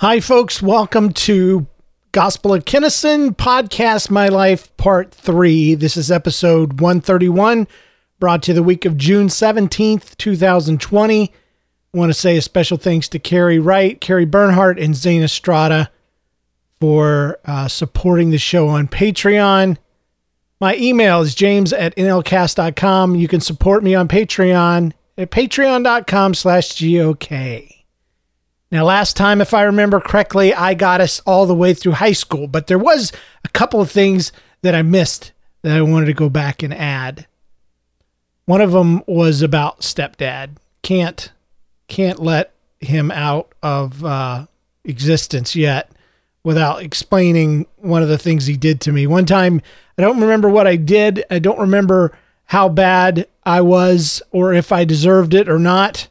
Hi, folks. Welcome to Gospel of Kinnison Podcast My Life Part 3. This is episode 131, brought to you the week of June 17th, 2020. I want to say a special thanks to Carrie Wright, Carrie Bernhardt, and Zane Estrada for uh, supporting the show on Patreon. My email is james at nlcast.com. You can support me on Patreon at patreon.com slash GOK. Now, last time, if I remember correctly, I got us all the way through high school, but there was a couple of things that I missed that I wanted to go back and add. One of them was about stepdad. Can't can't let him out of uh, existence yet without explaining one of the things he did to me. One time, I don't remember what I did. I don't remember how bad I was or if I deserved it or not.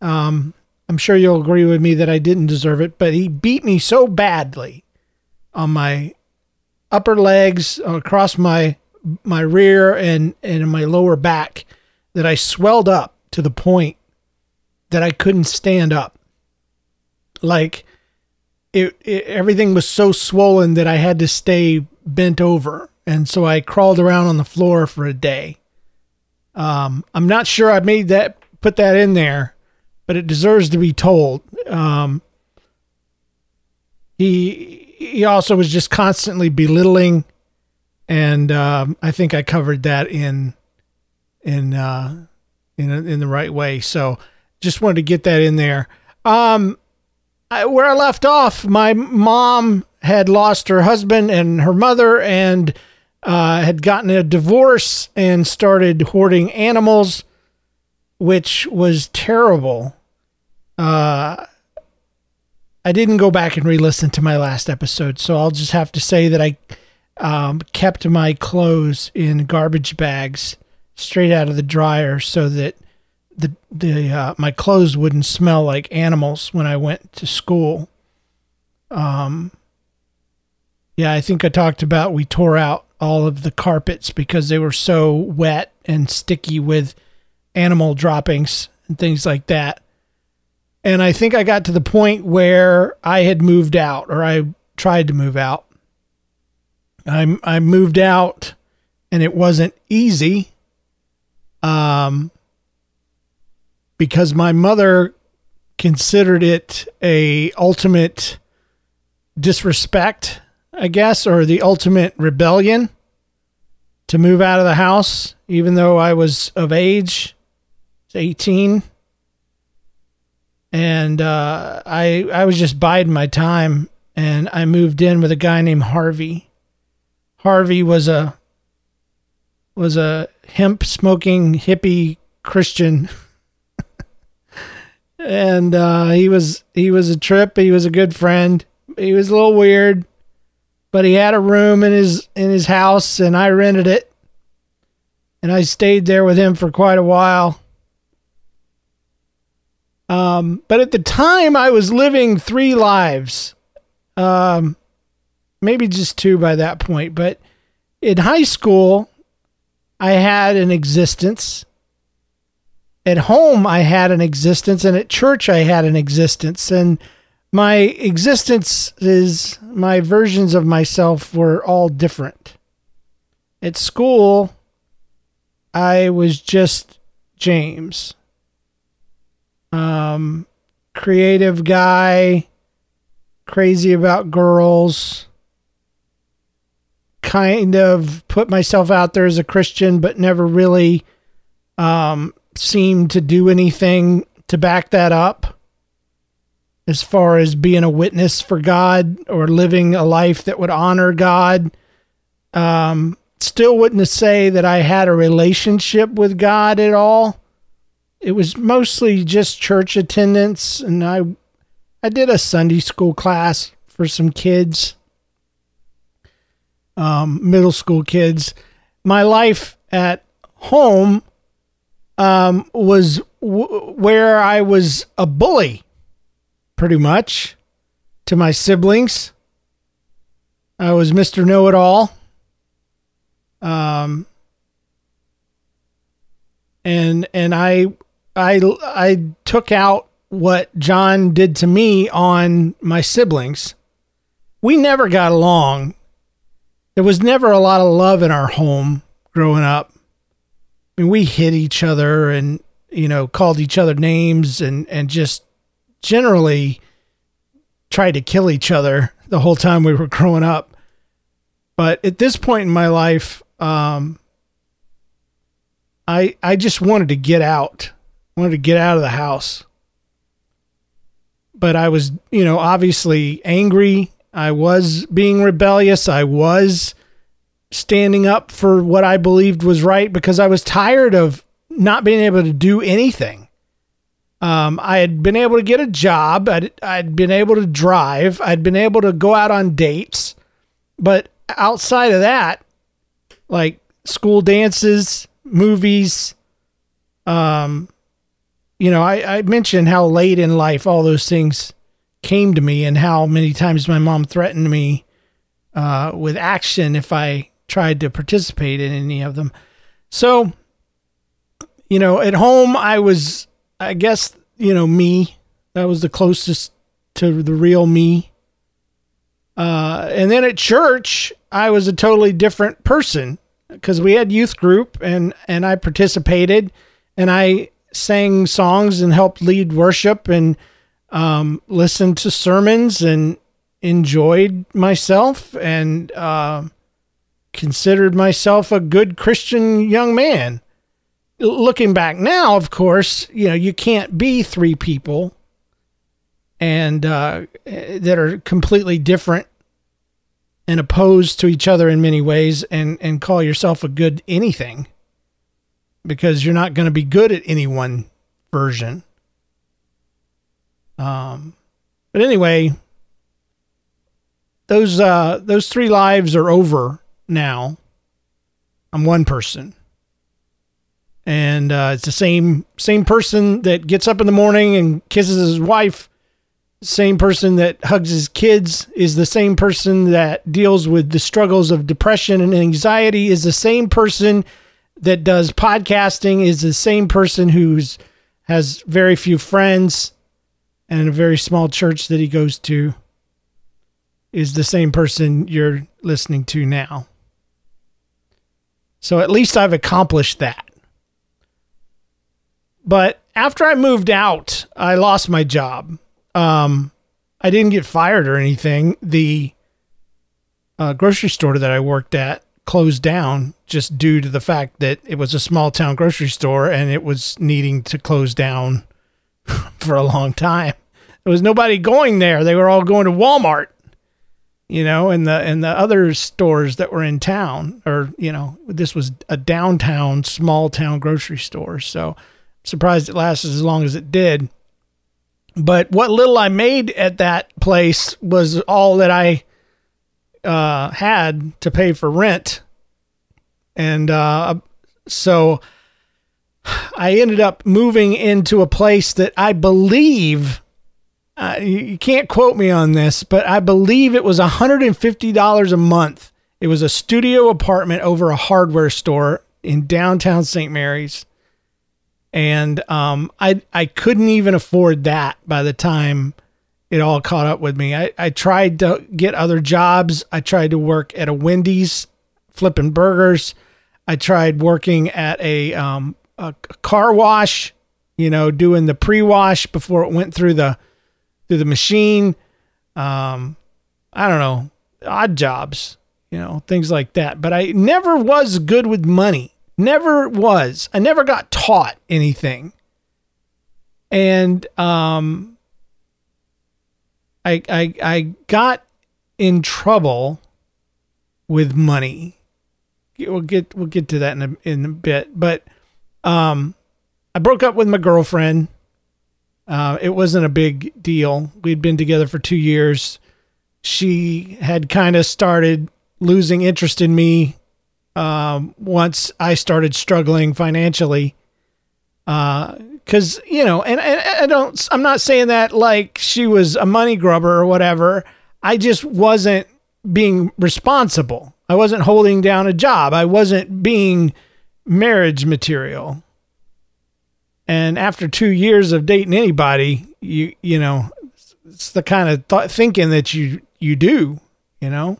Um, I'm sure you'll agree with me that I didn't deserve it, but he beat me so badly on my upper legs, across my my rear and and my lower back that I swelled up to the point that I couldn't stand up. Like it, it everything was so swollen that I had to stay bent over, and so I crawled around on the floor for a day. Um, I'm not sure I made that put that in there but it deserves to be told. Um, he he also was just constantly belittling, and um, I think I covered that in in uh, in in the right way. So just wanted to get that in there. Um, I, where I left off, my mom had lost her husband and her mother, and uh, had gotten a divorce and started hoarding animals, which was terrible. Uh, I didn't go back and re-listen to my last episode, so I'll just have to say that I um, kept my clothes in garbage bags straight out of the dryer so that the the uh, my clothes wouldn't smell like animals when I went to school. Um, yeah, I think I talked about we tore out all of the carpets because they were so wet and sticky with animal droppings and things like that. And I think I got to the point where I had moved out or I tried to move out. I I moved out and it wasn't easy. Um because my mother considered it a ultimate disrespect, I guess, or the ultimate rebellion to move out of the house even though I was of age, 18 and uh, I I was just biding my time, and I moved in with a guy named Harvey. Harvey was a was a hemp smoking hippie Christian, and uh, he was he was a trip. He was a good friend. He was a little weird, but he had a room in his in his house, and I rented it, and I stayed there with him for quite a while um, but at the time, I was living three lives, um, maybe just two by that point. But in high school, I had an existence. At home, I had an existence, and at church, I had an existence. And my existence is my versions of myself were all different. At school, I was just James um, creative guy, crazy about girls, kind of put myself out there as a Christian, but never really um, seemed to do anything to back that up as far as being a witness for God or living a life that would honor God. Um, still wouldn't say that I had a relationship with God at all it was mostly just church attendance and I I did a Sunday school class for some kids um, middle school kids my life at home um, was w- where I was a bully pretty much to my siblings I was Mr. Know It All um and and I I I took out what John did to me on my siblings. We never got along. There was never a lot of love in our home growing up. I mean, we hit each other and, you know, called each other names and, and just generally tried to kill each other the whole time we were growing up. But at this point in my life, um, I I just wanted to get out. Wanted to get out of the house. But I was, you know, obviously angry. I was being rebellious. I was standing up for what I believed was right because I was tired of not being able to do anything. Um, I had been able to get a job. I'd, I'd been able to drive. I'd been able to go out on dates. But outside of that, like school dances, movies, um, you know, I, I mentioned how late in life all those things came to me and how many times my mom threatened me uh, with action if I tried to participate in any of them. So, you know, at home, I was, I guess, you know, me. That was the closest to the real me. Uh, and then at church, I was a totally different person because we had youth group and and I participated and I sang songs and helped lead worship and um, listened to sermons and enjoyed myself and uh, considered myself a good Christian young man. Looking back now, of course, you know, you can't be three people and uh, that are completely different and opposed to each other in many ways and, and call yourself a good anything because you're not going to be good at any one version. Um, but anyway, those uh, those three lives are over now. I'm one person. And uh, it's the same same person that gets up in the morning and kisses his wife. Same person that hugs his kids is the same person that deals with the struggles of depression and anxiety. Is the same person that does podcasting. Is the same person who's has very few friends and a very small church that he goes to. Is the same person you're listening to now. So at least I've accomplished that. But after I moved out, I lost my job. Um, I didn't get fired or anything. The uh, grocery store that I worked at closed down just due to the fact that it was a small town grocery store and it was needing to close down for a long time. There was nobody going there. They were all going to Walmart you know, and the and the other stores that were in town, or you know, this was a downtown small town grocery store. So surprised it lasted as long as it did. But what little I made at that place was all that I uh, had to pay for rent, and uh, so I ended up moving into a place that I believe uh, you can't quote me on this, but I believe it was $150 a month. It was a studio apartment over a hardware store in downtown St. Mary's. And um, I I couldn't even afford that by the time it all caught up with me. I, I tried to get other jobs. I tried to work at a Wendy's flipping burgers. I tried working at a um, a car wash, you know, doing the pre-wash before it went through the through the machine. Um, I don't know, odd jobs, you know, things like that. But I never was good with money. Never was. I never got taught anything. And um, I, I, I got in trouble with money. We'll get we'll get to that in a in a bit, but um, I broke up with my girlfriend uh, it wasn't a big deal. We'd been together for two years. She had kind of started losing interest in me um, once I started struggling financially. Because, uh, you know, and, and I don't, I'm not saying that like she was a money grubber or whatever. I just wasn't being responsible. I wasn't holding down a job. I wasn't being marriage material. And after two years of dating anybody, you you know, it's the kind of th- thinking that you you do, you know.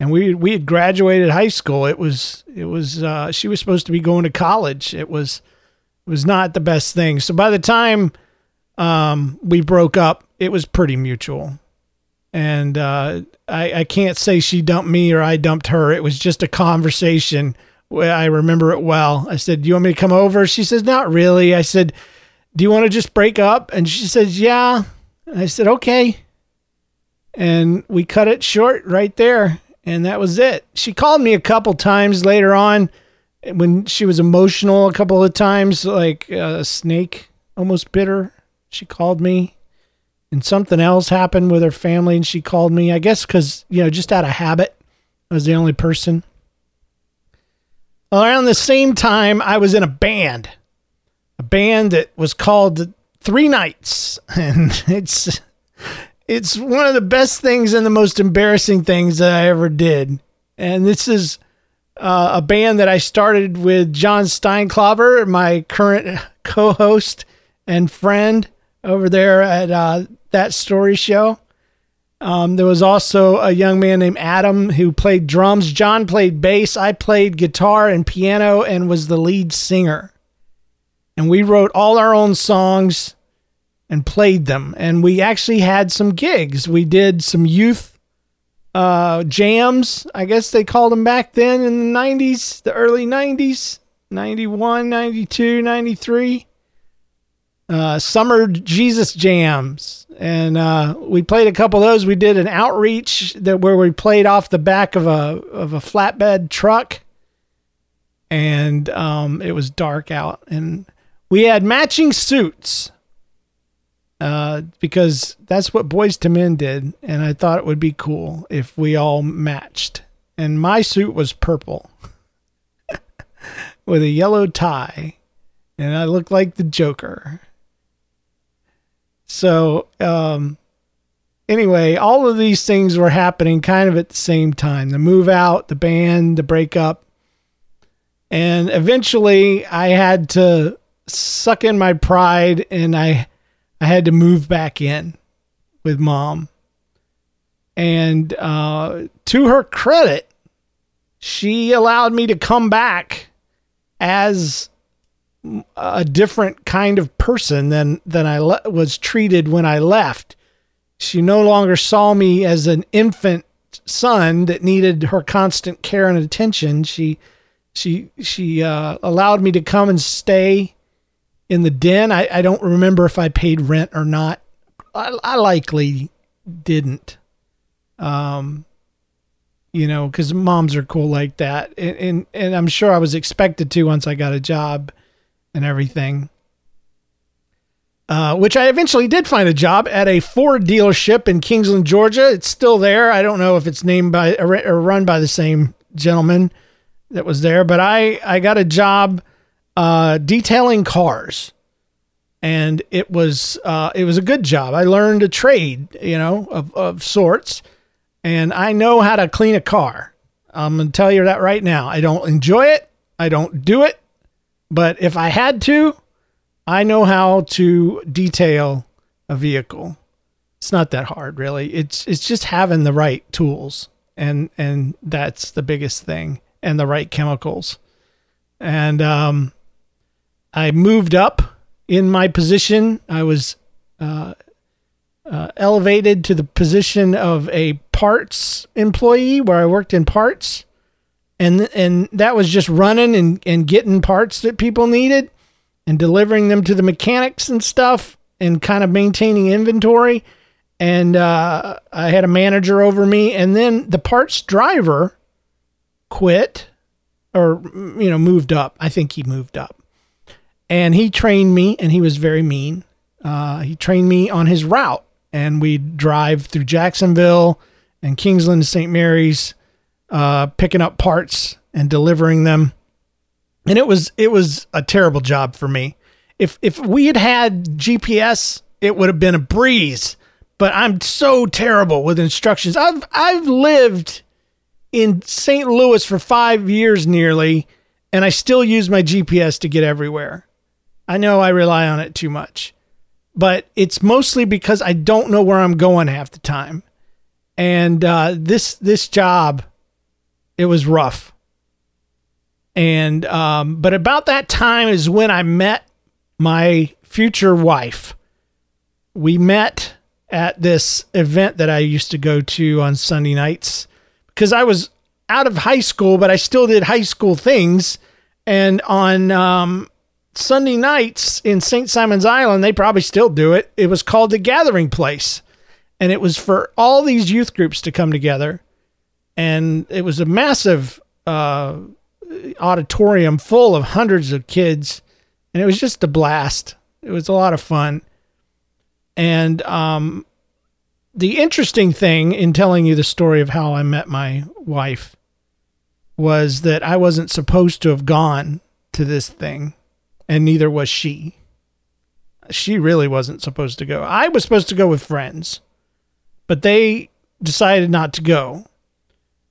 And we we had graduated high school. It was it was uh, she was supposed to be going to college. It was was not the best thing. So by the time um, we broke up, it was pretty mutual. And uh, I, I can't say she dumped me or I dumped her. It was just a conversation. I remember it well. I said, Do you want me to come over? She says, Not really. I said, Do you want to just break up? And she says, Yeah. I said, Okay. And we cut it short right there. And that was it. She called me a couple times later on when she was emotional a couple of times, like a snake almost bit her. She called me. And something else happened with her family and she called me i guess because you know just out of habit i was the only person. Around the same time i was in a band a band that was called three nights. And it's it's one of the best things and the most embarrassing things that i ever did. And this is uh, a band that i started with john steinklover my current co-host and friend over there at uh, that story show. Um, there was also a young man named Adam who played drums. John played bass. I played guitar and piano and was the lead singer. And we wrote all our own songs and played them. And we actually had some gigs. We did some youth uh, jams, I guess they called them back then in the 90s, the early 90s, 91, 92, 93 uh, summer Jesus jams, and uh, we played a couple of those. We did an outreach that where we played off the back of a of a flatbed truck, and um, it was dark out, and we had matching suits uh, because that's what Boyz II Men did, and I thought it would be cool if we all matched. And my suit was purple with a yellow tie, and I looked like the Joker so, um, anyway, all of these things were happening kind of at the same time the move out, the band, the breakup. And eventually I had to suck in my pride and I I had to move back in with mom. And uh, to her credit, she allowed me to come back as a different kind of person than than I le- was treated when I left. She no longer saw me as an infant son that needed her constant care and attention. She she she uh, allowed me to come and stay in the den. I, I don't remember if I paid rent or not. I, I likely didn't. Um, you know, because moms are cool like that, and, and and I'm sure I was expected to once I got a job and everything. Uh, which I eventually did find a job at a Ford dealership in Kingsland, Georgia. It's still there. I don't know if it's named by or run by the same gentleman that was there, but I I got a job uh, detailing cars, and it was uh, it was a good job. I learned a trade, you know, of of sorts, and I know how to clean a car. I'm gonna tell you that right now. I don't enjoy it. I don't do it. But if I had to, I know how to detail a vehicle. It's not that hard, really. It's it's just having the right tools, and and that's the biggest thing, and the right chemicals. And um, I moved up in my position. I was uh, uh, elevated to the position of a parts employee, where I worked in parts. And and that was just running and, and getting parts that people needed and delivering them to the mechanics and stuff and kind of maintaining inventory. And uh, i had a manager over me. And then the parts driver quit or you know moved up. I think he moved up and he trained me and he was very mean uh, he trained me on his route and we'd drive through jacksonville and kingsland st mary's uh, picking up parts and delivering them. And it was it was a terrible job for me. If if we had had GPS, it would have been a breeze. But I'm so terrible with instructions. I've I've lived in St. Louis for 5 years nearly and I still use my GPS to get everywhere. I know I rely on it too much. but it's mostly because I don't know where I'm going half the time. And uh, this this job, it was rough. And um, but about that time is when I met my future wife. We met at this event that I used to go to on Sunday nights because I was out of high school, but I still did high school things. And on um, Sunday nights in St. Simon's Island, they probably still do it. It was called the Gathering Place. And it was for all these youth groups to come together. And it was a massive uh, auditorium full of hundreds of kids. And it was just a blast. It was a lot of fun. And um, the interesting thing in telling you the story of how I met my wife was that I wasn't supposed to have gone to this thing, and neither was she. She really wasn't supposed to go. I was supposed to go with friends, but they decided not to go.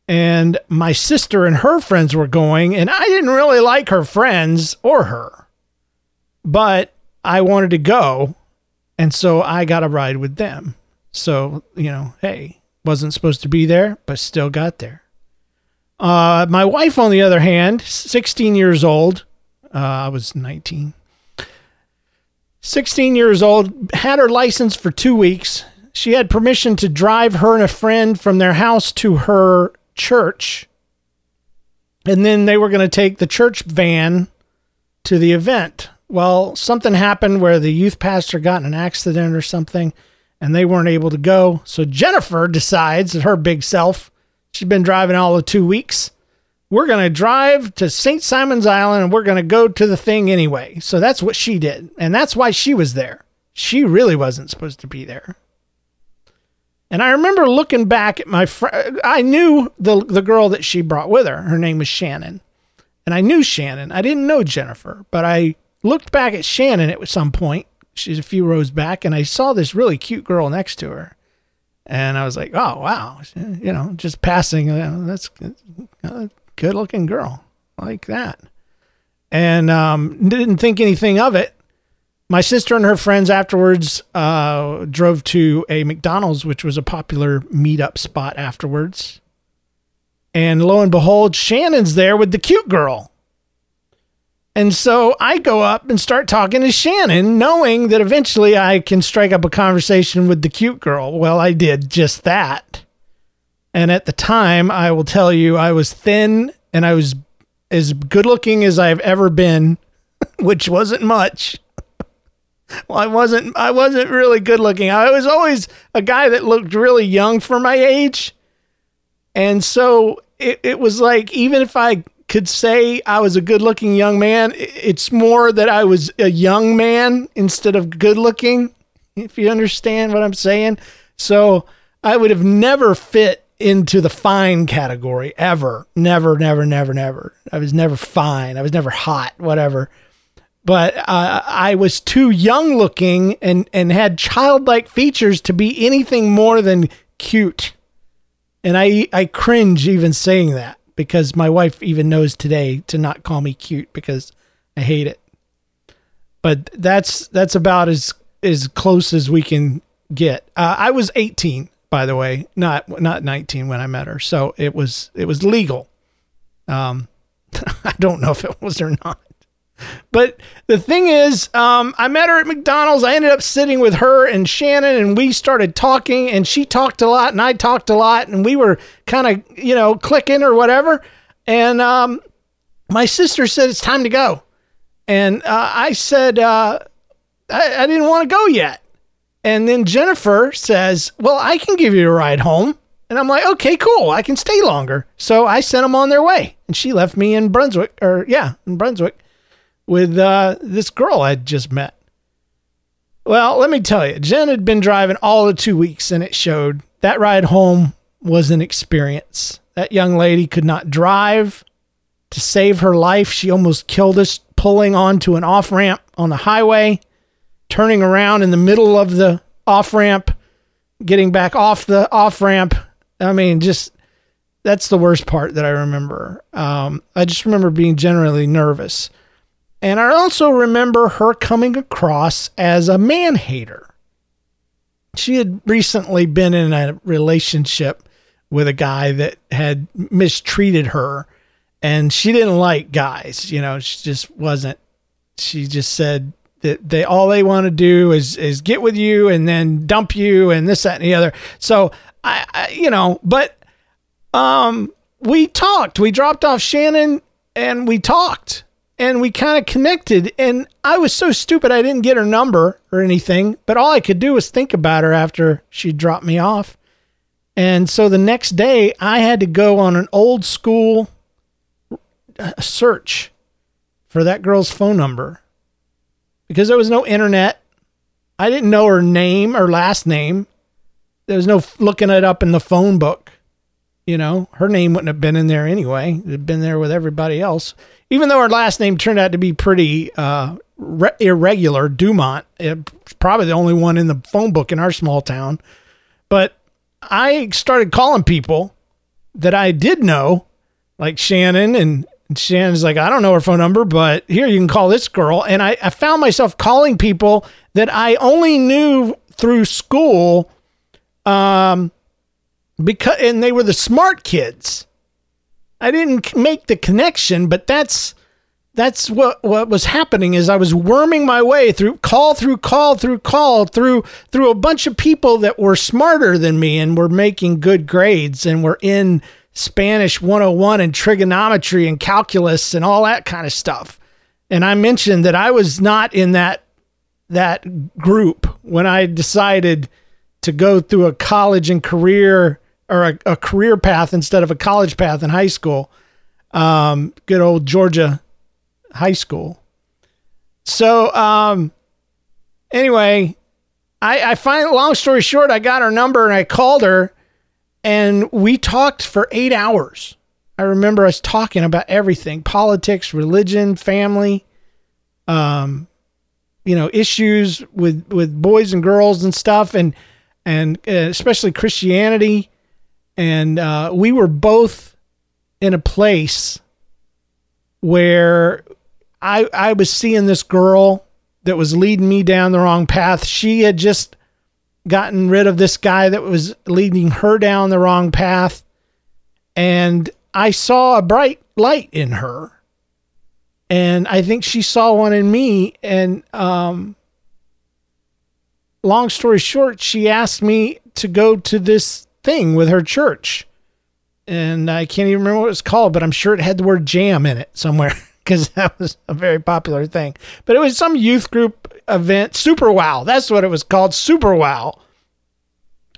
And my sister and her friends were going, and I didn't really like her friends or her. But I wanted to go and so I got a ride with them. So, you know, hey, wasn't supposed to be there, but still got there. Uh, my wife, on the other hand, 16 years old, uh, I was 19. 16 years old, had her license for two weeks. She had permission to drive her and a friend from their house to her church. And then they were going to take the church van to the event well, something happened where the youth pastor got in an accident or something and they weren't able to go. So Jennifer decides that her big self, she's been driving all of two weeks. We're going to drive to St. Simon's Island and we're going to go to the thing anyway. So that's what she did. And that's why she was there. She really wasn't supposed to be there. And I remember looking back at my friend. I knew the the girl that she brought with her. Her name was Shannon. And I knew Shannon. I didn't know Jennifer, but I looked back at Shannon at some point. She's a few rows back, and I saw this really cute girl next to her. And I was like, oh, wow. You know, just passing. Uh, that's a good looking girl like that. And um, didn't think anything of it. My sister and her friends afterwards uh, drove to a McDonald's, which was a popular meetup spot afterwards. And lo and behold, Shannon's there with the cute girl. And so I go up and start talking to Shannon, knowing that eventually I can strike up a conversation with the cute girl. Well, I did just that. And at the time, I will tell you, I was thin and I was as good looking as I've ever been, which wasn't much. well, I wasn't I wasn't really good looking. I was always a guy that looked really young for my age. And so it, it was like even if I could say I was a good looking young man. It's more that I was a young man instead of good looking, if you understand what I'm saying. So I would have never fit into the fine category ever. Never, never, never, never. I was never fine. I was never hot, whatever. But uh, I was too young looking and, and had childlike features to be anything more than cute. And I, I cringe even saying that because my wife even knows today to not call me cute because I hate it. But that's that's about as as close as we can get. Uh, I was 18, by the way, not not 19 when I met her, so it was it was legal. Um, I don't know if it was or not. But the thing is, um, I met her at McDonald's. I ended up sitting with her and Shannon, and we started talking. And she talked a lot, and I talked a lot, and we were kind of, you know, clicking or whatever. And um, my sister said it's time to go, and uh, I said uh, I, I didn't want to go yet. And then Jennifer says, "Well, I can give you a ride home." And I'm like, okay, cool. I can stay longer. So I sent them on their way. And she left me in Brunswick, or yeah, in Brunswick with uh, this girl I'd just met. Well, let me tell you, Jen had been driving all of two weeks and it showed. That ride home was an experience. That young lady could not drive to save her life. She almost killed us pulling onto an off ramp on the highway, turning around in the middle of the off ramp, getting back off the off ramp. I mean, just that's the worst part that I remember. Um, I just remember being generally nervous. And I also remember her coming across as a man hater. She had recently been in a relationship with a guy that had mistreated her and she didn't like guys, you know, she just wasn't she just said that they all they want to do is is get with you and then dump you and this that and the other. So I, I you know, but um we talked. We dropped off Shannon and we talked and we kind of connected and I was so stupid I didn't get her number or anything, but all I could do was think about her after she dropped me off. And so the next day I had to go on an old school uh, search for that girl's phone number because there was no internet. I didn't know her name or last name. There was no looking it up in the phone book. You know, her name wouldn't have been in there anyway. It had been there with everybody else. Even though her last name turned out to be pretty uh, re- irregular, Dumont, it's probably the only one in the phone book in our small town. But I started calling people that I did know, like Shannon and and Shannon's like, I don't know her phone number, but here you can call this girl. And I, I found myself calling people that I only knew through school. Um, because and they were the smart kids. I didn't make the connection, but that's that's what what was happening is I was worming my way through call through call through call through through a bunch of people that were smarter than me and were making good grades and were in Spanish 101 and trigonometry and calculus and all that kind of stuff. And I mentioned that I was not in that that group when I decided to go through a college and career or a, a career path instead of a college path in high school. Um, good old Georgia high school. So um, anyway, I, I find long story short, I got her number and I called her and we talked for eight hours. I remember us talking about everything politics, religion, family, um, you know, issues with, with boys and girls and stuff, and, and uh, especially Christianity. And uh, we were both in a place where I, I was seeing this girl that was leading me down the wrong path. She had just gotten rid of this guy that was leading her down the wrong path. And I saw a bright light in her. And I think she saw one in me. And um, long story short, she asked me to go to this thing with her church. And I can't even remember what it was called, but I'm sure it had the word jam in it somewhere because that was a very popular thing. But it was some youth group event, Super Wow. That's what it was called, Super Wow.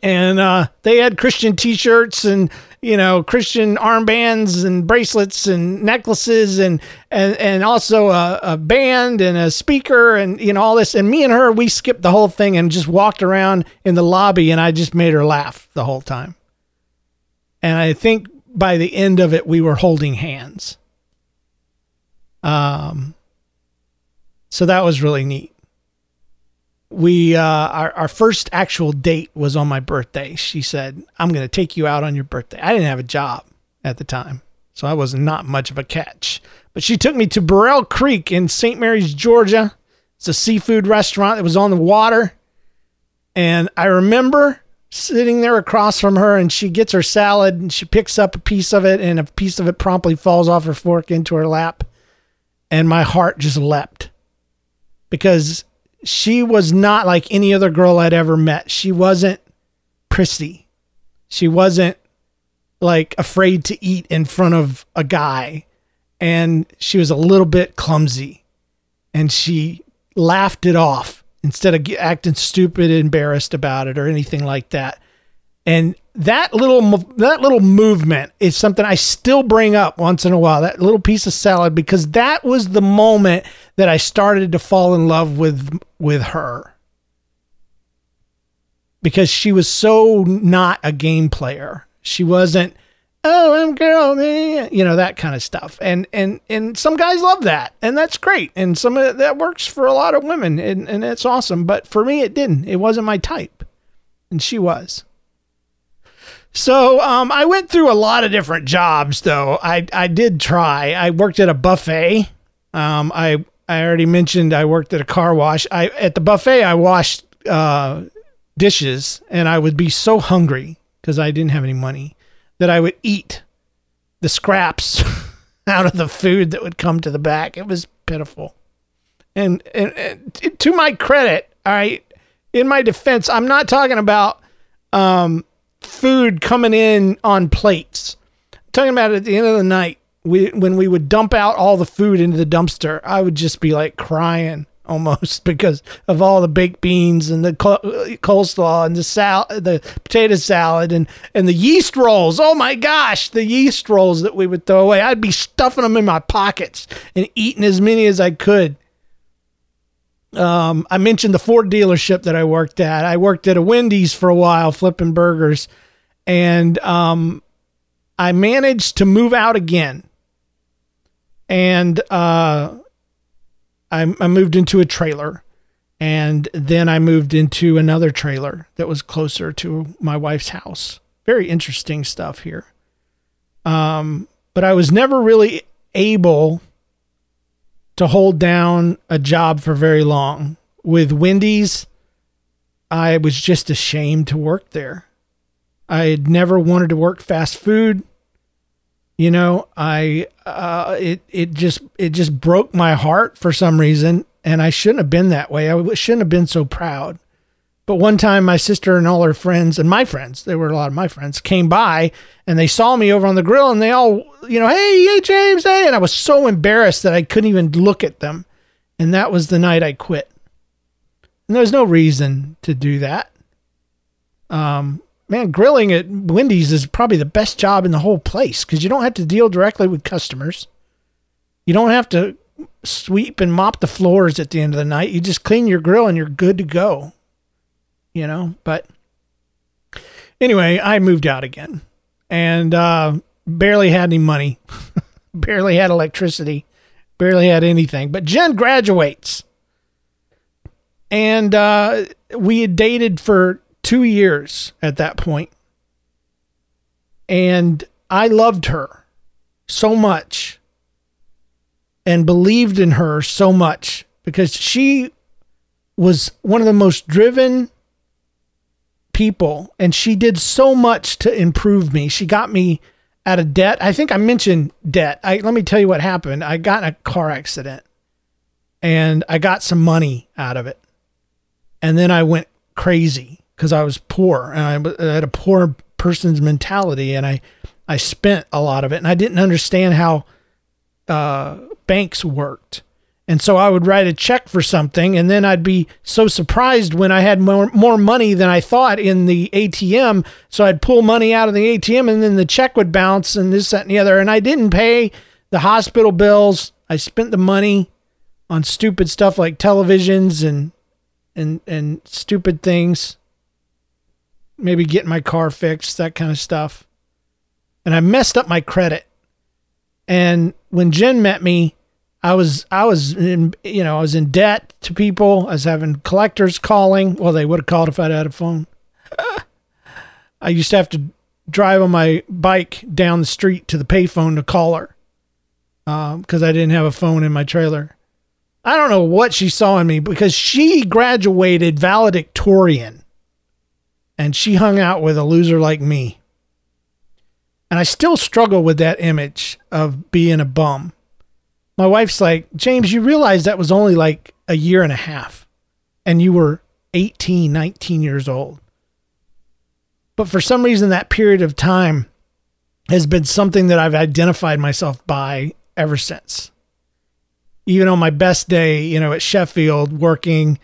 And uh, they had Christian T-shirts and you know Christian armbands and bracelets and necklaces and and and also a, a band and a speaker and you know all this. And me and her, we skipped the whole thing and just walked around in the lobby, and I just made her laugh the whole time. And I think by the end of it, we were holding hands. Um, so that was really neat. We uh, our, our first actual date was on my birthday. She said i'm going to take you out on your birthday. I didn't have a job at the time so i was not much of a catch. But she took me to borrell creek in st mary's georgia. It's a seafood restaurant that was on the water. And i remember sitting there across from her and she gets her salad and she picks up a piece of it and a piece of it promptly falls off her fork into her lap and my heart just leapt because she was not like any other girl I'd ever met. She wasn't prissy. She wasn't like afraid to eat in front of a guy. And she was a little bit clumsy. And she laughed it off instead of acting stupid, embarrassed about it, or anything like that. And that little that little movement is something I still bring up once in a while. That little piece of salad because that was the moment that I started to fall in love with with her. Because she was so not a game player. She wasn't oh i'm girl you know that kind of stuff and and and some guys love that and that's great and some of that works for a lot of women and and it's awesome but for me it didn't it wasn't my type and she was so um, I went through a lot of different jobs, though. I I did try. I worked at a buffet. Um, I I already mentioned I worked at a car wash. I at the buffet I washed uh, dishes, and I would be so hungry because I didn't have any money that I would eat the scraps out of the food that would come to the back. It was pitiful. And, and, and to my credit, all right, in my defense, I'm not talking about um, food coming in on plates. I'm talking about at the end of the night, we when we would dump out all the food into the dumpster, I would just be like crying almost because of all the baked beans and the uh, coleslaw and the sal the potato salad and and the yeast rolls. Oh my gosh, the yeast rolls that we would throw away. I'd be stuffing them in my pockets and eating as many as I could. Um, I mentioned the Ford dealership that I worked at. I worked at a Wendy's for a while, flipping burgers, and um, I managed to move out again. And uh, I, I moved into a trailer, and then I moved into another trailer that was closer to my wife's house. Very interesting stuff here. Um, but I was never really able to hold down a job for very long. With Wendy's, I was just ashamed to work there. I had never wanted to work fast food. You know, I uh, it it just it just broke my heart for some reason, and I shouldn't have been that way. I shouldn't have been so proud. But one time, my sister and all her friends, and my friends, there were a lot of my friends, came by and they saw me over on the grill and they all, you know, hey, hey, James, hey. And I was so embarrassed that I couldn't even look at them. And that was the night I quit. And there was no reason to do that. Um, man, grilling at Wendy's is probably the best job in the whole place because you don't have to deal directly with customers. You don't have to sweep and mop the floors at the end of the night. You just clean your grill and you're good to go you know, but anyway, I moved out again and uh, barely had any money, barely had electricity, barely had anything. But Jen graduates. And uh, we had dated for two years at that point. And I loved her so much and believed in her so much because she was one of the most driven people and she did so much to improve me. She got me out of debt. I think I mentioned debt. I let me tell you what happened. I got in a car accident and I got some money out of it. And then I went crazy because I was poor and I had a poor person's mentality and I I spent a lot of it and I didn't understand how uh, banks worked. And so I would write a check for something, and then I'd be so surprised when I had more, more money than I thought in the ATM. So I'd pull money out of the ATM, and then the check would bounce, and this, that, and the other. And I didn't pay the hospital bills. I spent the money on stupid stuff like televisions and and and stupid things. Maybe getting my car fixed, that kind of stuff. And I messed up my credit. And when Jen met me, I was I was in you know I was in debt to people. I was having collectors calling. Well, they would have called if I'd had a phone. I used to have to drive on my bike down the street to the payphone to call her because um, I didn't have a phone in my trailer. I don't know what she saw in me because she graduated valedictorian and she hung out with a loser like me. And I still struggle with that image of being a bum my wife's like, James, you realize that was only like a year and a half and you were 18, 19 years old. But for some reason, that period of time has been something that I've identified myself by ever since. Even on my best day, you know, at Sheffield, working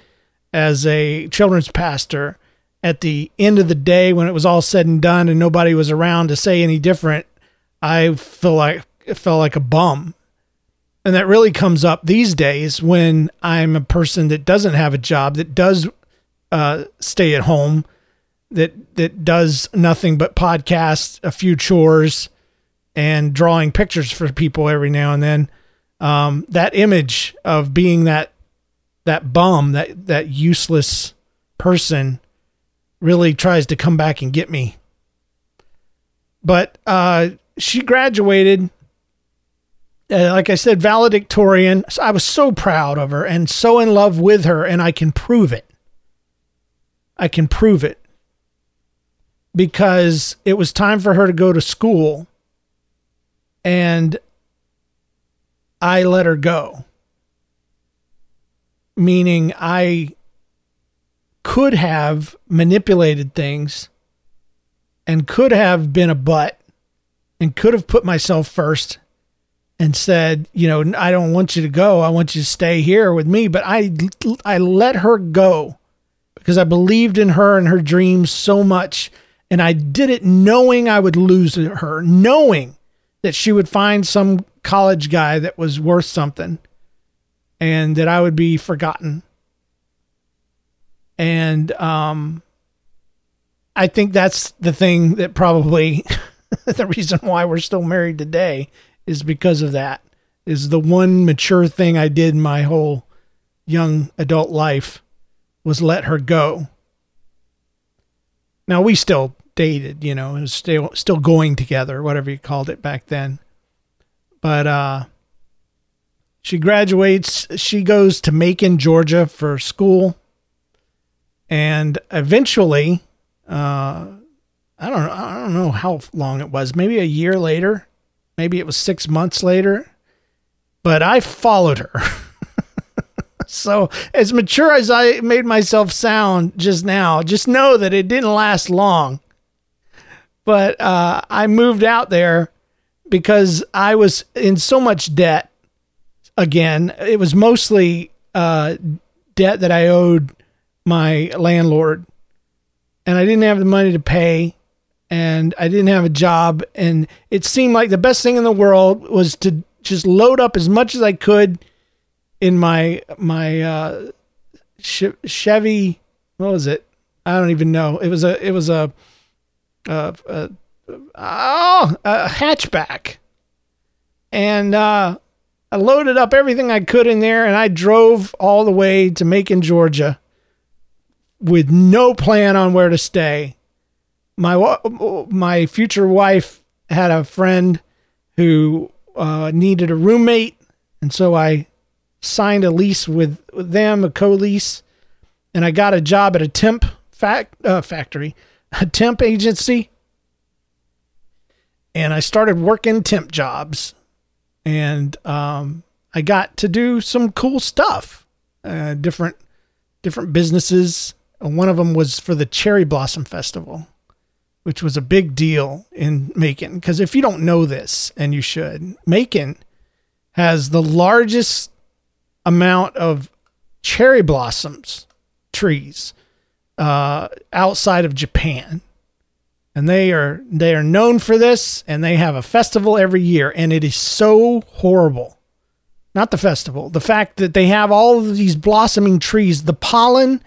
as a children's pastor, at the end of the day, when it was all said and done and nobody was around to say any different, I feel like it felt like a bum and that really comes up these days when I'm a person that doesn't have a job, that does uh, stay at home, that that does nothing but podcast, a few chores, and drawing pictures for people every now and then. Um, that image of being that that bum, that that useless person, really tries to come back and get me. But uh, she graduated uh, like I said, valedictorian. I was so proud of her and so in love with her, and I can prove it. I can prove it because it was time for her to go to school and I let her go. Meaning, I could have manipulated things and could have been a butt and could have put myself first and said, you know, I don't want you to go. I want you to stay here with me. But I, I let her go because I believed in her and her dreams so much. And I did it knowing I would lose her, knowing that she would find some college guy that was worth something and that I would be forgotten. And um, I think that's the thing that probably the reason why we're still married today is because of that. Is the one mature thing I did in my whole young adult life was let her go. Now we still dated, you know, and still still going together, whatever you called it back then. But uh she graduates, she goes to Macon, Georgia for school. And eventually, uh I don't I don't know how long it was, maybe a year later, maybe it was 6 months later, but I followed her. so, as mature as I made myself sound just now, just know that it didn't last long but uh, I moved out there because I was in so much debt. Again, it was mostly uh, debt that I owed my landlord, and I didn't have the money to pay, and I didn't have a job, and it seemed like the best thing in the world was to just load up as much as I could in my my uh, Chevy. What was it? I don't even know. It was a it was a uh, uh, oh, a hatchback. And uh, I loaded up everything I could in there and I drove all the way to Macon, Georgia with no plan on where to stay. My my future wife had a friend who uh, needed a roommate, and so I signed a lease with, with them, a co-lease, and I got a job at a temp fact, uh, factory a temp agency. And I started working temp jobs. And um, I got to do some cool stuff, uh, different different businesses. One of them was for the Cherry Blossom Festival, which was a big deal in Macon. Because if you don't know this, and you should, Macon has the largest amount of cherry blossoms trees uh, outside of Japan. And they are they are known for this and they have a festival every year and it is so horrible. Not the festival, the fact that they have all of these blossoming trees, the pollen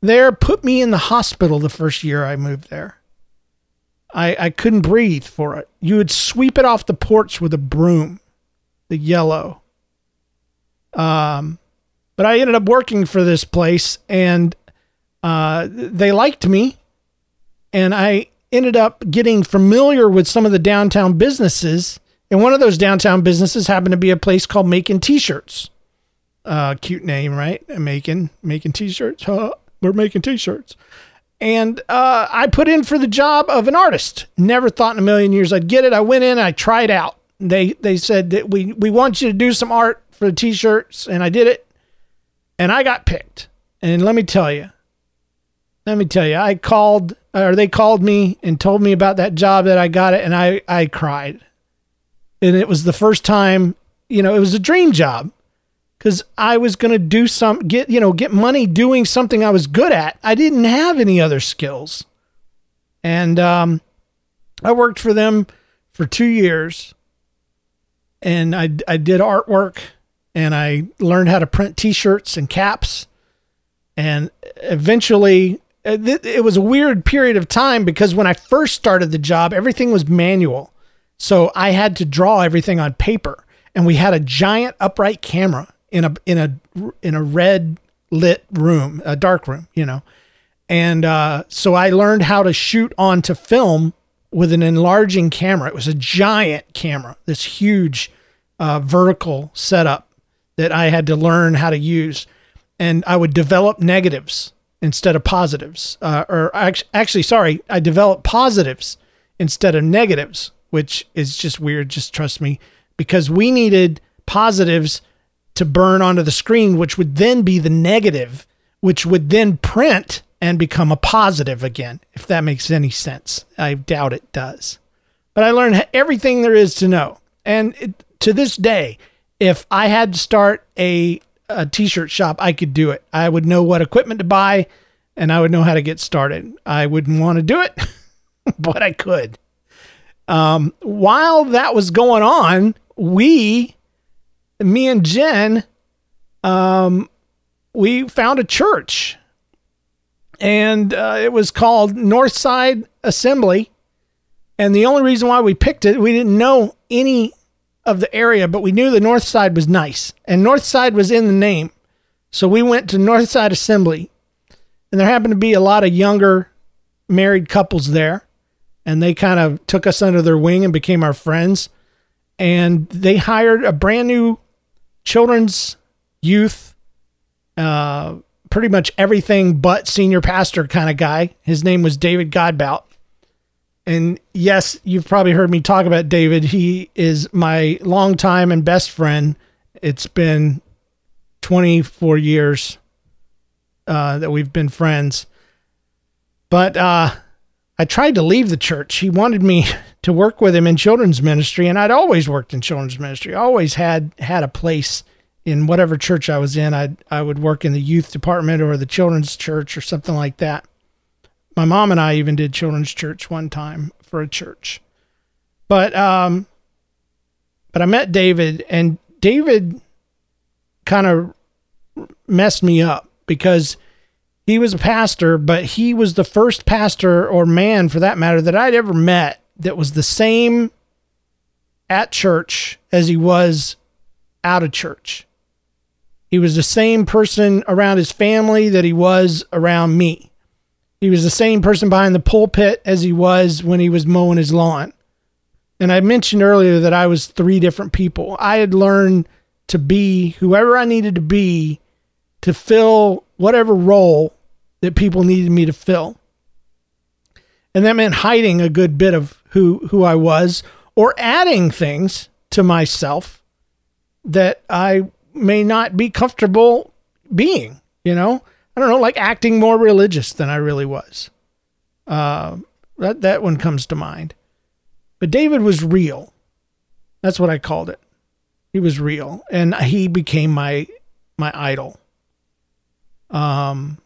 there put me in the hospital the first year I moved there. I, I couldn't breathe for it. You would sweep it off the porch with a broom, the yellow. Um, but I ended up working for this place and uh, they liked me, and I ended up getting familiar with some of the downtown businesses. And one of those downtown businesses happened to be a place called Macon T-shirts. Uh, cute name, right? Macon, making T-shirts. Huh? We're making T-shirts. And uh, I put in for the job of an artist. Never thought in a million years I'd get it. I went in, I tried out. They they said that we we want you to do some art for the T-shirts, and I did it, and I got picked. And let me tell you, let me tell you, I called or they called me and told me about that job that I got it and I I cried. And it was the first time, you know, it was a dream job cuz I was going to do some get, you know, get money doing something I was good at. I didn't have any other skills. And um I worked for them for 2 years. And I I did artwork and I learned how to print t-shirts and caps. And eventually uh, it was a weird period of time because when I first started the job, everything was manual. So I had to draw everything on paper and we had a giant upright camera in a in a in a red lit room, a dark room, you know. And uh, so I learned how to shoot onto film with an enlarging camera. It was a giant camera, this huge uh, vertical setup that I had to learn how to use. And I would develop negatives instead of positives. Uh, or actually, actually, sorry, I developed positives instead of negatives, which is just weird. Just trust me, because we needed positives to burn onto the screen, which would then be the negative, which would then print and become a positive again, if that makes any sense. I doubt it does. But I learned everything there is to know. And it, to this day, if I had to start a, a t shirt shop, I could do it. I would know what equipment to buy and I would know how to get started. I wouldn't want to do it, but I could. Um, while that was going on, we, me and Jen, um, we found a church and uh, it was called Northside Assembly. And the only reason why we picked it, we didn't know any of the area, but we knew the North Side was nice, and North Side was in the name. So we went to Northside Assembly, and there happened to be a lot of younger married couples there, and they kind of took us under their wing and became our friends. And they hired a brand new children's youth uh, pretty much everything but senior pastor kind of guy. His name was David Godbout. And yes, you've probably heard me talk about David. He is my longtime and best friend. It's been 24 years uh, that we've been friends. But uh, I tried to leave the church. He wanted me to work with him in children's ministry, and I'd always worked in children's ministry. Always had had a place in whatever church I was in, I I would work in the youth department or the children's church or something like that. My mom and I even did children's church one time for a church. But um but I met David and David kind of messed me up because he was a pastor, but he was the first pastor or man for that matter that I'd ever met that was the same at church as he was out of church. He was the same person around his family that he was around me. He was the same person behind the pulpit as he was when he was mowing his lawn. And I mentioned earlier that I was three different people. I had learned to be whoever I needed to be to fill whatever role that people needed me to fill. And that meant hiding a good bit of who who I was or adding things to myself that I may not be comfortable being, you know? I don't know, like acting more religious than I really was. Uh, that that one comes to mind. But David was real. That's what I called it. He was real, and he became my my idol. Um,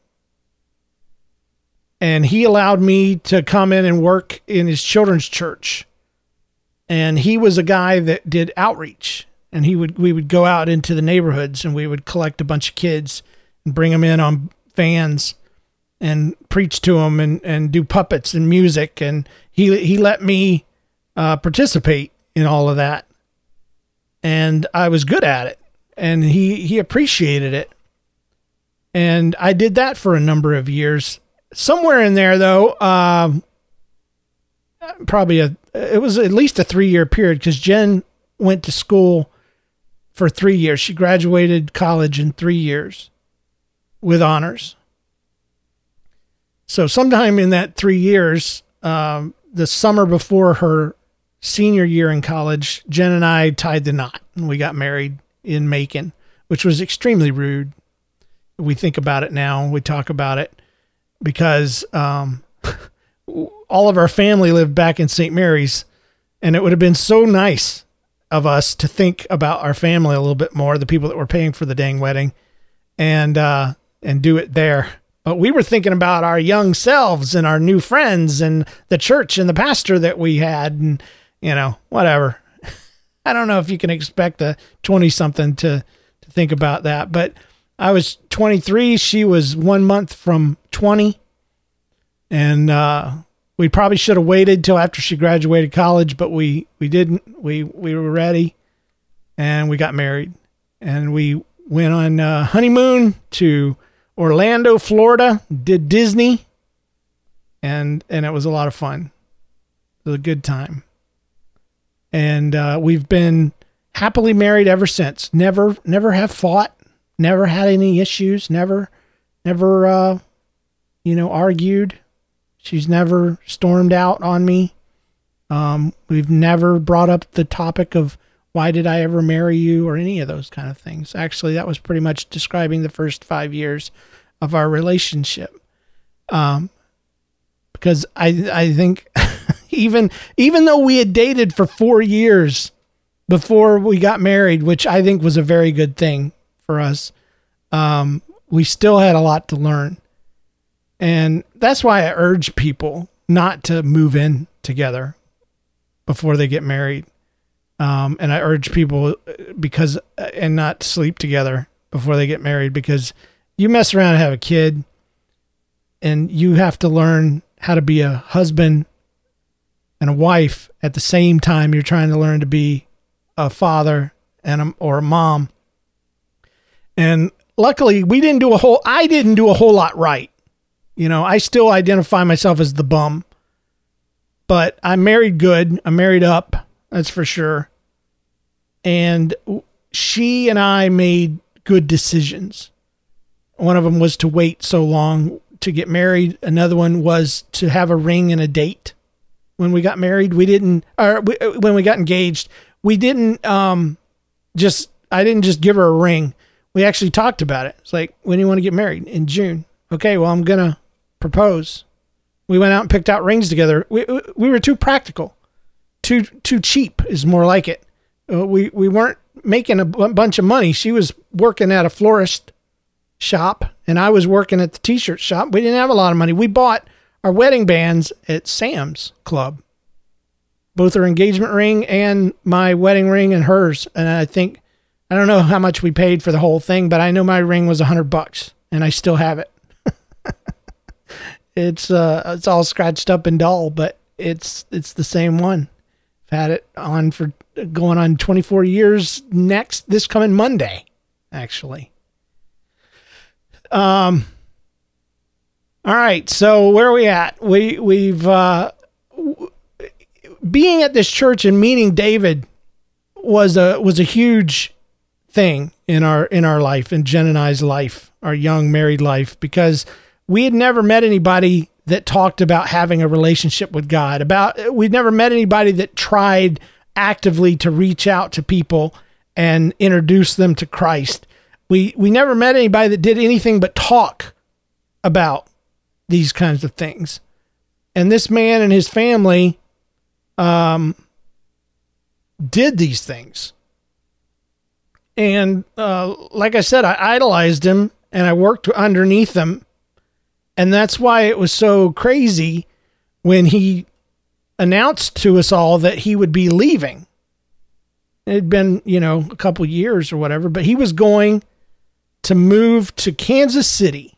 and he allowed me to come in and work in his children's church. And he was a guy that did outreach. And he would we would go out into the neighborhoods and we would collect a bunch of kids and bring them in on vans and preach to them and, and do puppets and music. And he he let me uh, participate in all of that. And I was good at it. And he he appreciated it. And I did that for a number of years somewhere in there though um, probably a it was at least a three year period because Jen went to school for three years. She graduated college in three years with honors. So, sometime in that three years, um, the summer before her senior year in college, Jen and I tied the knot and we got married in Macon, which was extremely rude. We think about it now, we talk about it because um, all of our family lived back in St. Mary's, and it would have been so nice of us to think about our family a little bit more, the people that were paying for the dang wedding, and uh, and do it there. But we were thinking about our young selves and our new friends and the church and the pastor that we had, and you know, whatever. I don't know if you can expect a twenty something to to think about that, but I was 23. She was one month from 20, and uh, we probably should have waited till after she graduated college, but we we didn't. We we were ready, and we got married, and we went on uh, honeymoon to Orlando, Florida. Did Disney, and and it was a lot of fun. It was a good time, and uh, we've been happily married ever since. Never, never have fought. Never had any issues. Never, never, uh, you know, argued. She's never stormed out on me. Um, we've never brought up the topic of why did I ever marry you or any of those kind of things. Actually, that was pretty much describing the first five years of our relationship. Um, because I I think even even though we had dated for four years before we got married, which I think was a very good thing for us, um, we still had a lot to learn, and that's why I urge people not to move in together before they get married. Um, and I urge people because and not sleep together before they get married because you mess around and have a kid and you have to learn how to be a husband and a wife at the same time you're trying to learn to be a father and a, or a mom. And luckily, we didn't do a whole I didn't do a whole lot right. You know, I still identify myself as the bum. But I'm married good. I'm married up, that's for sure. And she and I made good decisions. One of them was to wait so long to get married. Another one was to have a ring and a date. When we got married, we didn't, or when we got engaged, we didn't um, just, I didn't just give her a ring. We actually talked about it. It's like, when do you want to get married? In June. Okay, well, I'm going to propose. We went out and picked out rings together. We, we were too practical, too, too cheap is more like it. Uh, we, we weren't making a b- bunch of money. She was working at a florist shop and I was working at the t-shirt shop. We didn't have a lot of money. We bought our wedding bands at Sam's Club. Both her engagement ring and my wedding ring and hers. And I think I don't know how much we paid for the whole thing, but I know my ring was a hundred bucks and I still have it. It's uh it's all scratched up and dull, but it's it's the same one. I've had it on for going on 24 years next this coming Monday, actually. Um. All right, so where are we at? We we've uh, being at this church and meeting David was a was a huge thing in our in our life in Jen and I's life, our young married life, because we had never met anybody that talked about having a relationship with God. About we'd never met anybody that tried actively to reach out to people and introduce them to Christ we we never met anybody that did anything but talk about these kinds of things. And this man and his family um, did these things. And uh, like I said, I idolized him and I worked underneath him. And that's why it was so crazy when he announced to us all that he would be leaving. It had been, you know, a couple years or whatever, but he was going to move to Kansas City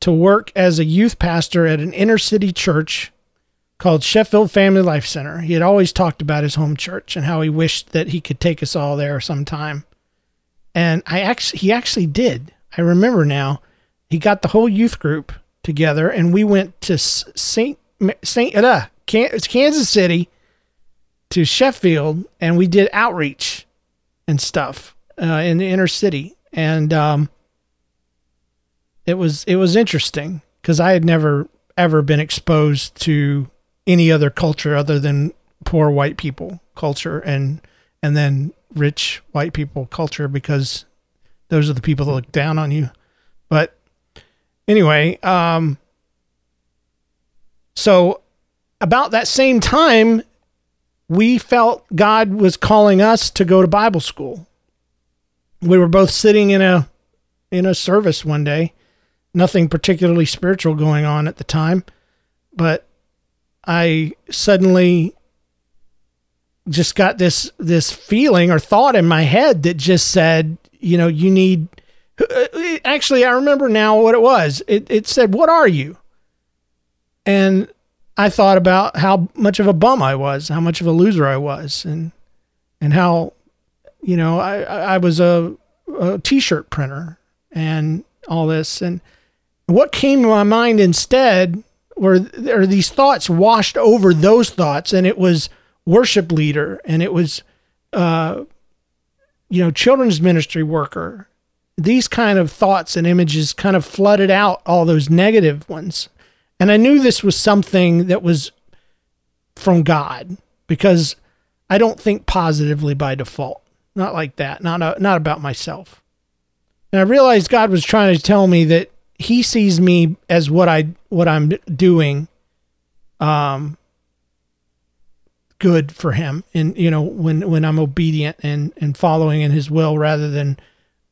to work as a youth pastor at an inner city church called Sheffield Family Life Center. He had always talked about his home church and how he wished that he could take us all there sometime. And I actually he actually did. I remember now. He got the whole youth group together and we went to St. St. Uh, Kansas City to Sheffield and we did outreach and stuff uh, in the inner city and um, it was it was interesting because I had never ever been exposed to any other culture other than poor white people culture and and then rich white people culture because those are the people that look down on you. But anyway, um, so about that same time, we felt God was calling us to go to Bible school we were both sitting in a in a service one day. Nothing particularly spiritual going on at the time, but I suddenly just got this this feeling or thought in my head that just said, you know, you need actually I remember now what it was. It it said, "What are you?" And I thought about how much of a bum I was, how much of a loser I was, and and how you know, I, I was a, a t-shirt printer and all this. And what came to my mind instead were there these thoughts washed over those thoughts. And it was worship leader and it was uh, you know, children's ministry worker, these kind of thoughts and images kind of flooded out all those negative ones. And I knew this was something that was from God because I don't think positively by default. Not like that. Not a, not about myself. And I realized God was trying to tell me that he sees me as what I what I'm doing um good for him and you know when when I'm obedient and and following in his will rather than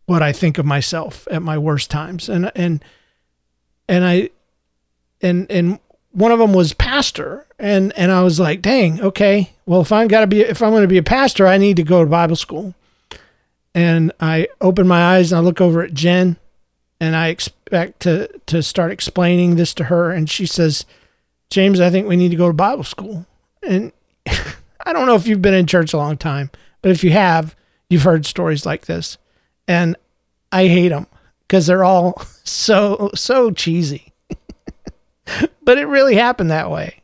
what I think of myself at my worst times. And and and I and and one of them was pastor. And and I was like dang okay well if I'm got to be if I'm going to be a pastor I need to go to Bible school. And I open my eyes and I look over at Jen and I expect to to start explaining this to her. And she says James I think we need to go to Bible school. And I don't know if you've been in church a long time, but if you have, you've heard stories like this. And I hate them because they're all so, so cheesy. but it really happened that way.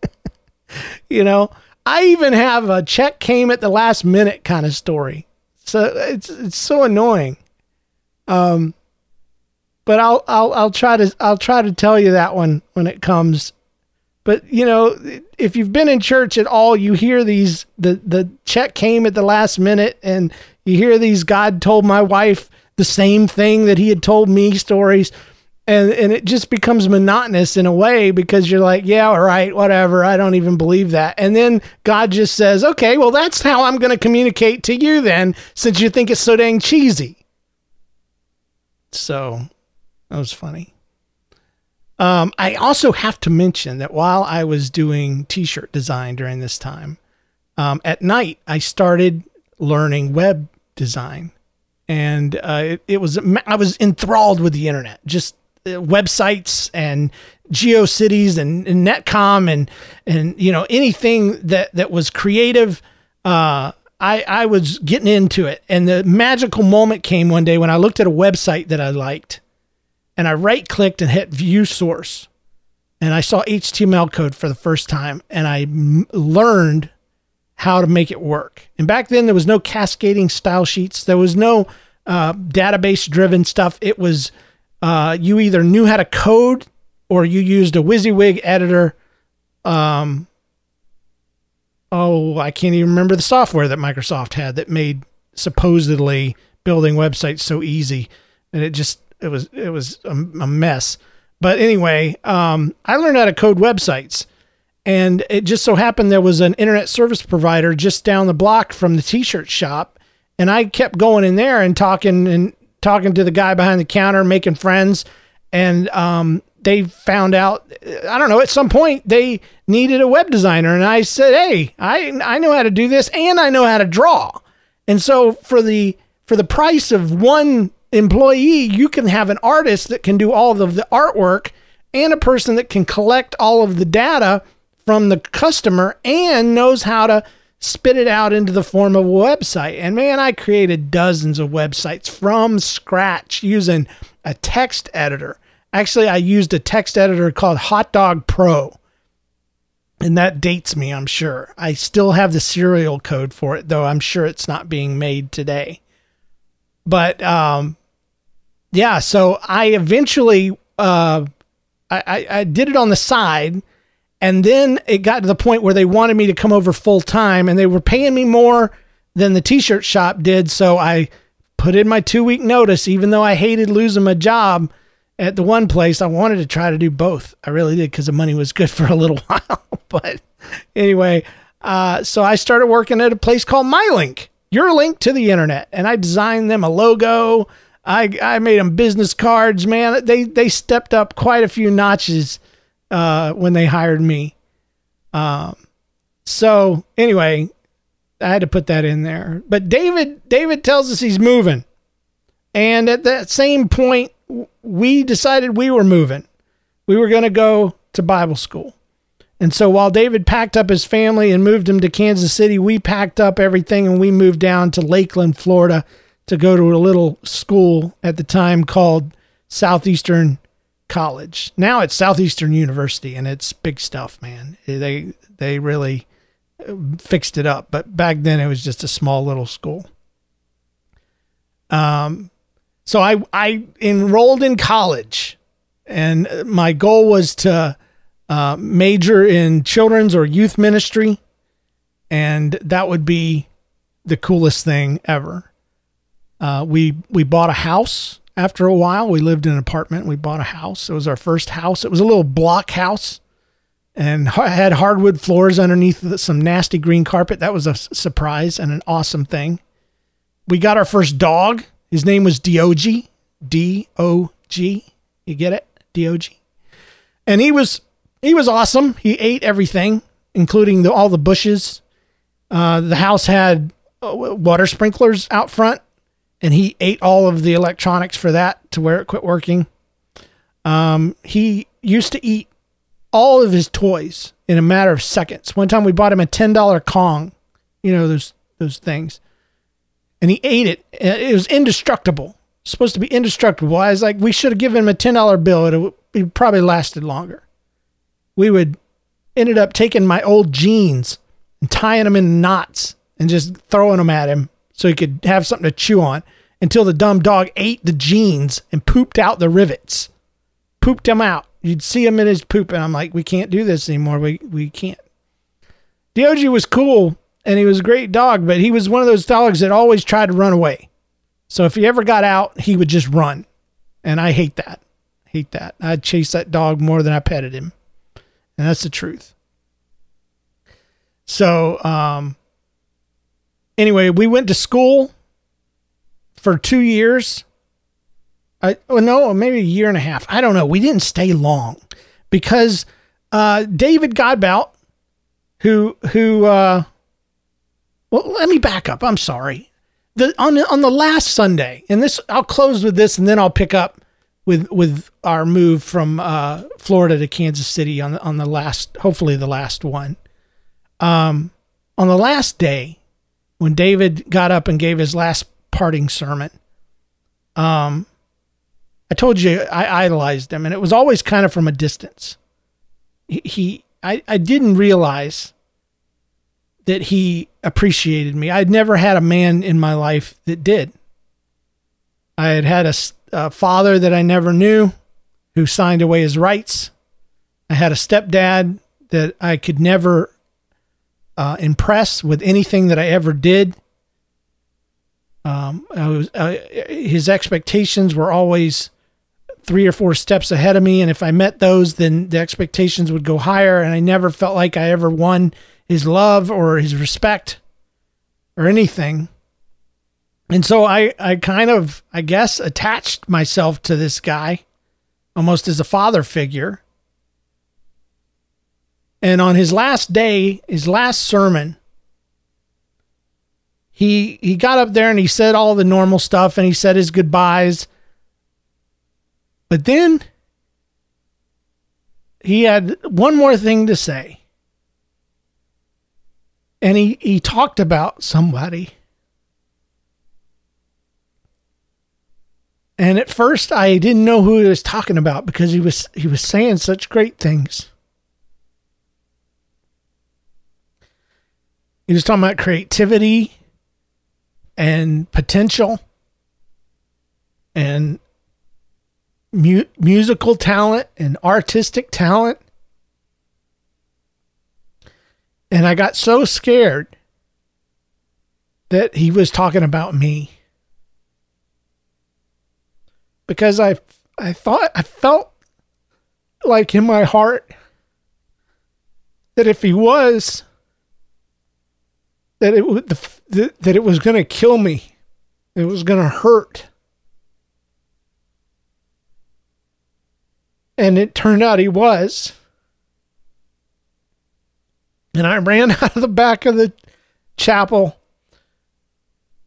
you know, I even have a check came at the last minute kind of story. So it's it's so annoying. Um but I'll I'll I'll try to I'll try to tell you that one when it comes but you know, if you've been in church at all, you hear these the the check came at the last minute, and you hear these God told my wife the same thing that He had told me stories, and and it just becomes monotonous in a way because you're like, yeah, all right, whatever, I don't even believe that, and then God just says, okay, well that's how I'm going to communicate to you then, since you think it's so dang cheesy. So that was funny. Um, I also have to mention that while I was doing t-shirt design during this time, um, at night I started learning web design, and uh, it, it, was I was enthralled with the internet, just uh, websites and GeoCities and, and Netcom and and you know anything that that was creative. Uh, I I was getting into it, and the magical moment came one day when I looked at a website that I liked and I right clicked and hit view source. And I saw HTML code for the first time and I m- learned how to make it work. And back then, there was no cascading style sheets, there was no uh, database driven stuff. It was uh, you either knew how to code or you used a WYSIWYG editor. Um, oh, I can't even remember the software that Microsoft had that made supposedly building websites so easy. And it just it was it was a, a mess. But anyway, um, I learned how to code websites, and it just so happened there was an internet service provider just down the block from the t-shirt shop, and I kept going in there and talking and talking to the guy behind the counter, making friends, and um, they found out I don't know at some point they needed a web designer, and I said, hey, I I know how to do this, and I know how to draw, and so for the for the price of one employee, you can have an artist that can do all of the artwork and a person that can collect all of the data from the customer and knows how to spit it out into the form of a website. And man, I created dozens of websites from scratch using a text editor. Actually, I used a text editor called Hot Dog Pro. And that dates me, I'm sure. I still have the serial code for it, though I'm sure it's not being made today. But um, yeah, so I eventually uh, I, I, I did it on the side, and then it got to the point where they wanted me to come over full time, and they were paying me more than the t-shirt shop did. So I put in my two week notice, even though I hated losing my job at the one place. I wanted to try to do both. I really did because the money was good for a little while. but anyway, uh, so I started working at a place called MyLink your link to the internet. And I designed them a logo. I, I made them business cards, man. They, they stepped up quite a few notches uh, when they hired me. Um, so anyway, I had to put that in there. But David, David tells us he's moving. And at that same point, we decided we were moving. We were going to go to Bible school. And so while David packed up his family and moved him to Kansas City, we packed up everything and we moved down to Lakeland, Florida to go to a little school at the time called Southeastern College. Now it's Southeastern University and it's big stuff, man. They they really fixed it up, but back then it was just a small little school. Um, so I I enrolled in college, and my goal was to uh, major in children's or youth ministry, and that would be the coolest thing ever. Uh, we we bought a house after a while. We lived in an apartment. We bought a house. It was our first house. It was a little block house and had hardwood floors underneath some nasty green carpet. That was a surprise and an awesome thing. We got our first dog. His name was Dog. D O G. You get it? Dog. And he was he was awesome. He ate everything, including the, all the bushes. Uh, the house had uh, water sprinklers out front, and he ate all of the electronics for that to where it quit working. Um, he used to eat all of his toys in a matter of seconds. One time we bought him a ten dollar Kong, you know those those things, and he ate it. It was indestructible. supposed to be indestructible. I was like, we should have given him a ten dollar bill. It, it probably lasted longer. We would ended up taking my old jeans and tying them in knots and just throwing them at him so he could have something to chew on until the dumb dog ate the jeans and pooped out the rivets. Pooped them out. You'd see him in his poop, and I'm like, we can't do this anymore. We we can't. Diogi was cool and he was a great dog, but he was one of those dogs that always tried to run away. So if he ever got out, he would just run. And I hate that. Hate that. I chased that dog more than I petted him. And that's the truth. So, um, anyway, we went to school for two years. I well, no, maybe a year and a half. I don't know. We didn't stay long because uh, David Godbout, who who uh, well, let me back up. I'm sorry. The on on the last Sunday, and this I'll close with this, and then I'll pick up with with our move from uh, Florida to Kansas City on the on the last, hopefully the last one. Um, on the last day, when David got up and gave his last parting sermon, um, I told you I idolized him, and it was always kind of from a distance. He, I, I didn't realize that he appreciated me. I'd never had a man in my life that did. I had had a, a father that I never knew who signed away his rights. I had a stepdad that I could never uh, impress with anything that I ever did. Um, was, uh, his expectations were always three or four steps ahead of me, and if I met those, then the expectations would go higher. And I never felt like I ever won his love or his respect or anything. And so I, I kind of, I guess, attached myself to this guy almost as a father figure. And on his last day, his last sermon, he he got up there and he said all the normal stuff and he said his goodbyes. But then he had one more thing to say and he, he talked about somebody. And at first I didn't know who he was talking about because he was he was saying such great things. He was talking about creativity and potential and mu- musical talent and artistic talent And I got so scared that he was talking about me. Because I I thought I felt like in my heart that if he was that it would that it was going to kill me. It was going to hurt. And it turned out he was. And I ran out of the back of the chapel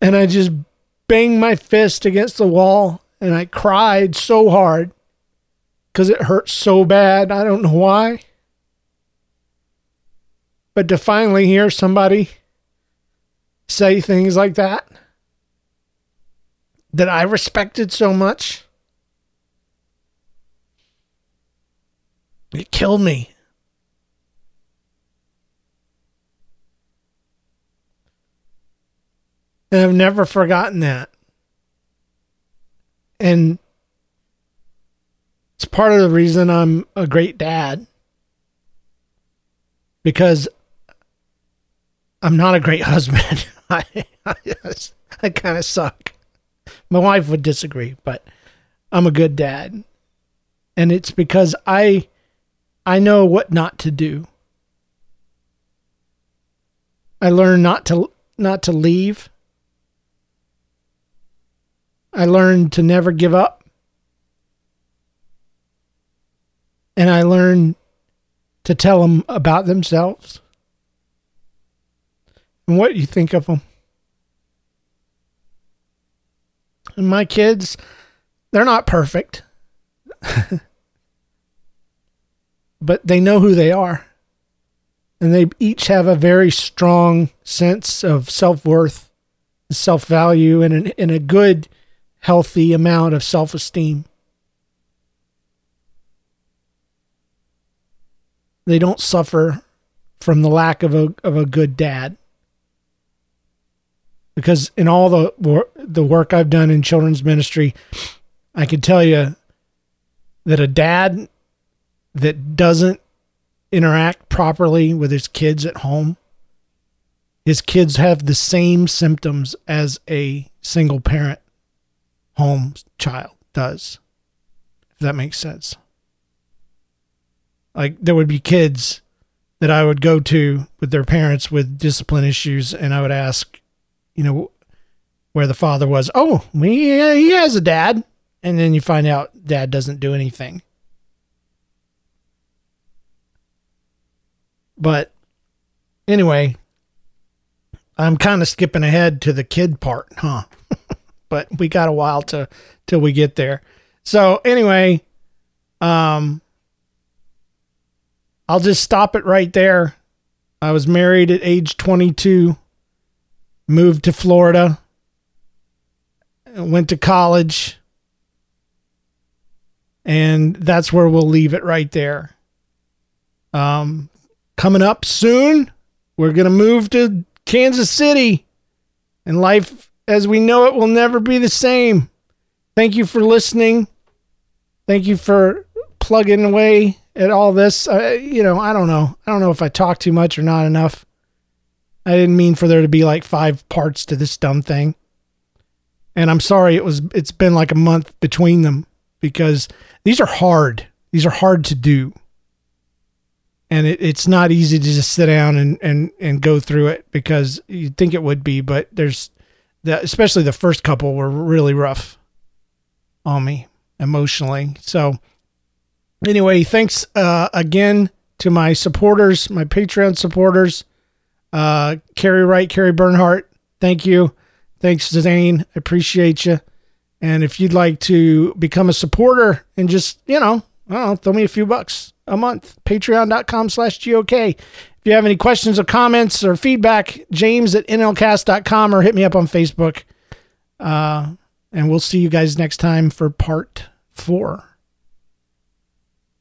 and I just banged my fist against the wall and I cried so hard because it hurt so bad. I don't know why. But to finally hear somebody say things like that that I respected so much, it killed me. And I've never forgotten that. And it's part of the reason I'm a great dad because I'm not a great husband. I, I, I kind of suck. My wife would disagree, but I'm a good dad. And it's because I I know what not to do. I learned not to not to leave. I learned to never give up. And I learned to tell them about themselves and what you think of them. And my kids, they're not perfect, but they know who they are. And they each have a very strong sense of self worth, self value, and, an, and a good, healthy amount of self esteem. They don't suffer from the lack of a, of a good dad because in all the the work I've done in children's ministry, I can tell you that a dad that doesn't interact properly with his kids at home, his kids have the same symptoms as a single parent home child does. If that makes sense. Like there would be kids that I would go to with their parents with discipline issues and I would ask, you know, where the father was, oh, he, he has a dad. And then you find out dad doesn't do anything. But anyway, I'm kind of skipping ahead to the kid part, huh? but we got a while to till we get there. So anyway, um I'll just stop it right there. I was married at age 22 moved to Florida, went to college, and that's where we'll leave it right there. Um, coming up soon, we're going to move to Kansas City, and life as we know it will never be the same. Thank you for listening. Thank you for plugging away at all this. Uh, you know, I don't know. I don't know if I talk too much or not enough. I didn't mean for there to be like five parts to this dumb thing. And I'm sorry it was it's been like a month between them because these are hard. These are hard to do. And it, it's not easy to just sit down and, and, and go through it because you'd think it would be, but there's the especially the first couple were really rough on me emotionally. So anyway, thanks uh, again to my supporters, my Patreon supporters. Uh, Carrie Wright, Carrie Bernhardt, thank you. Thanks, Zane. I appreciate you. And if you'd like to become a supporter and just, you know, I don't know, throw me a few bucks a month, patreon.com slash GOK. If you have any questions or comments or feedback, james at nlcast.com or hit me up on Facebook. Uh, and we'll see you guys next time for part four.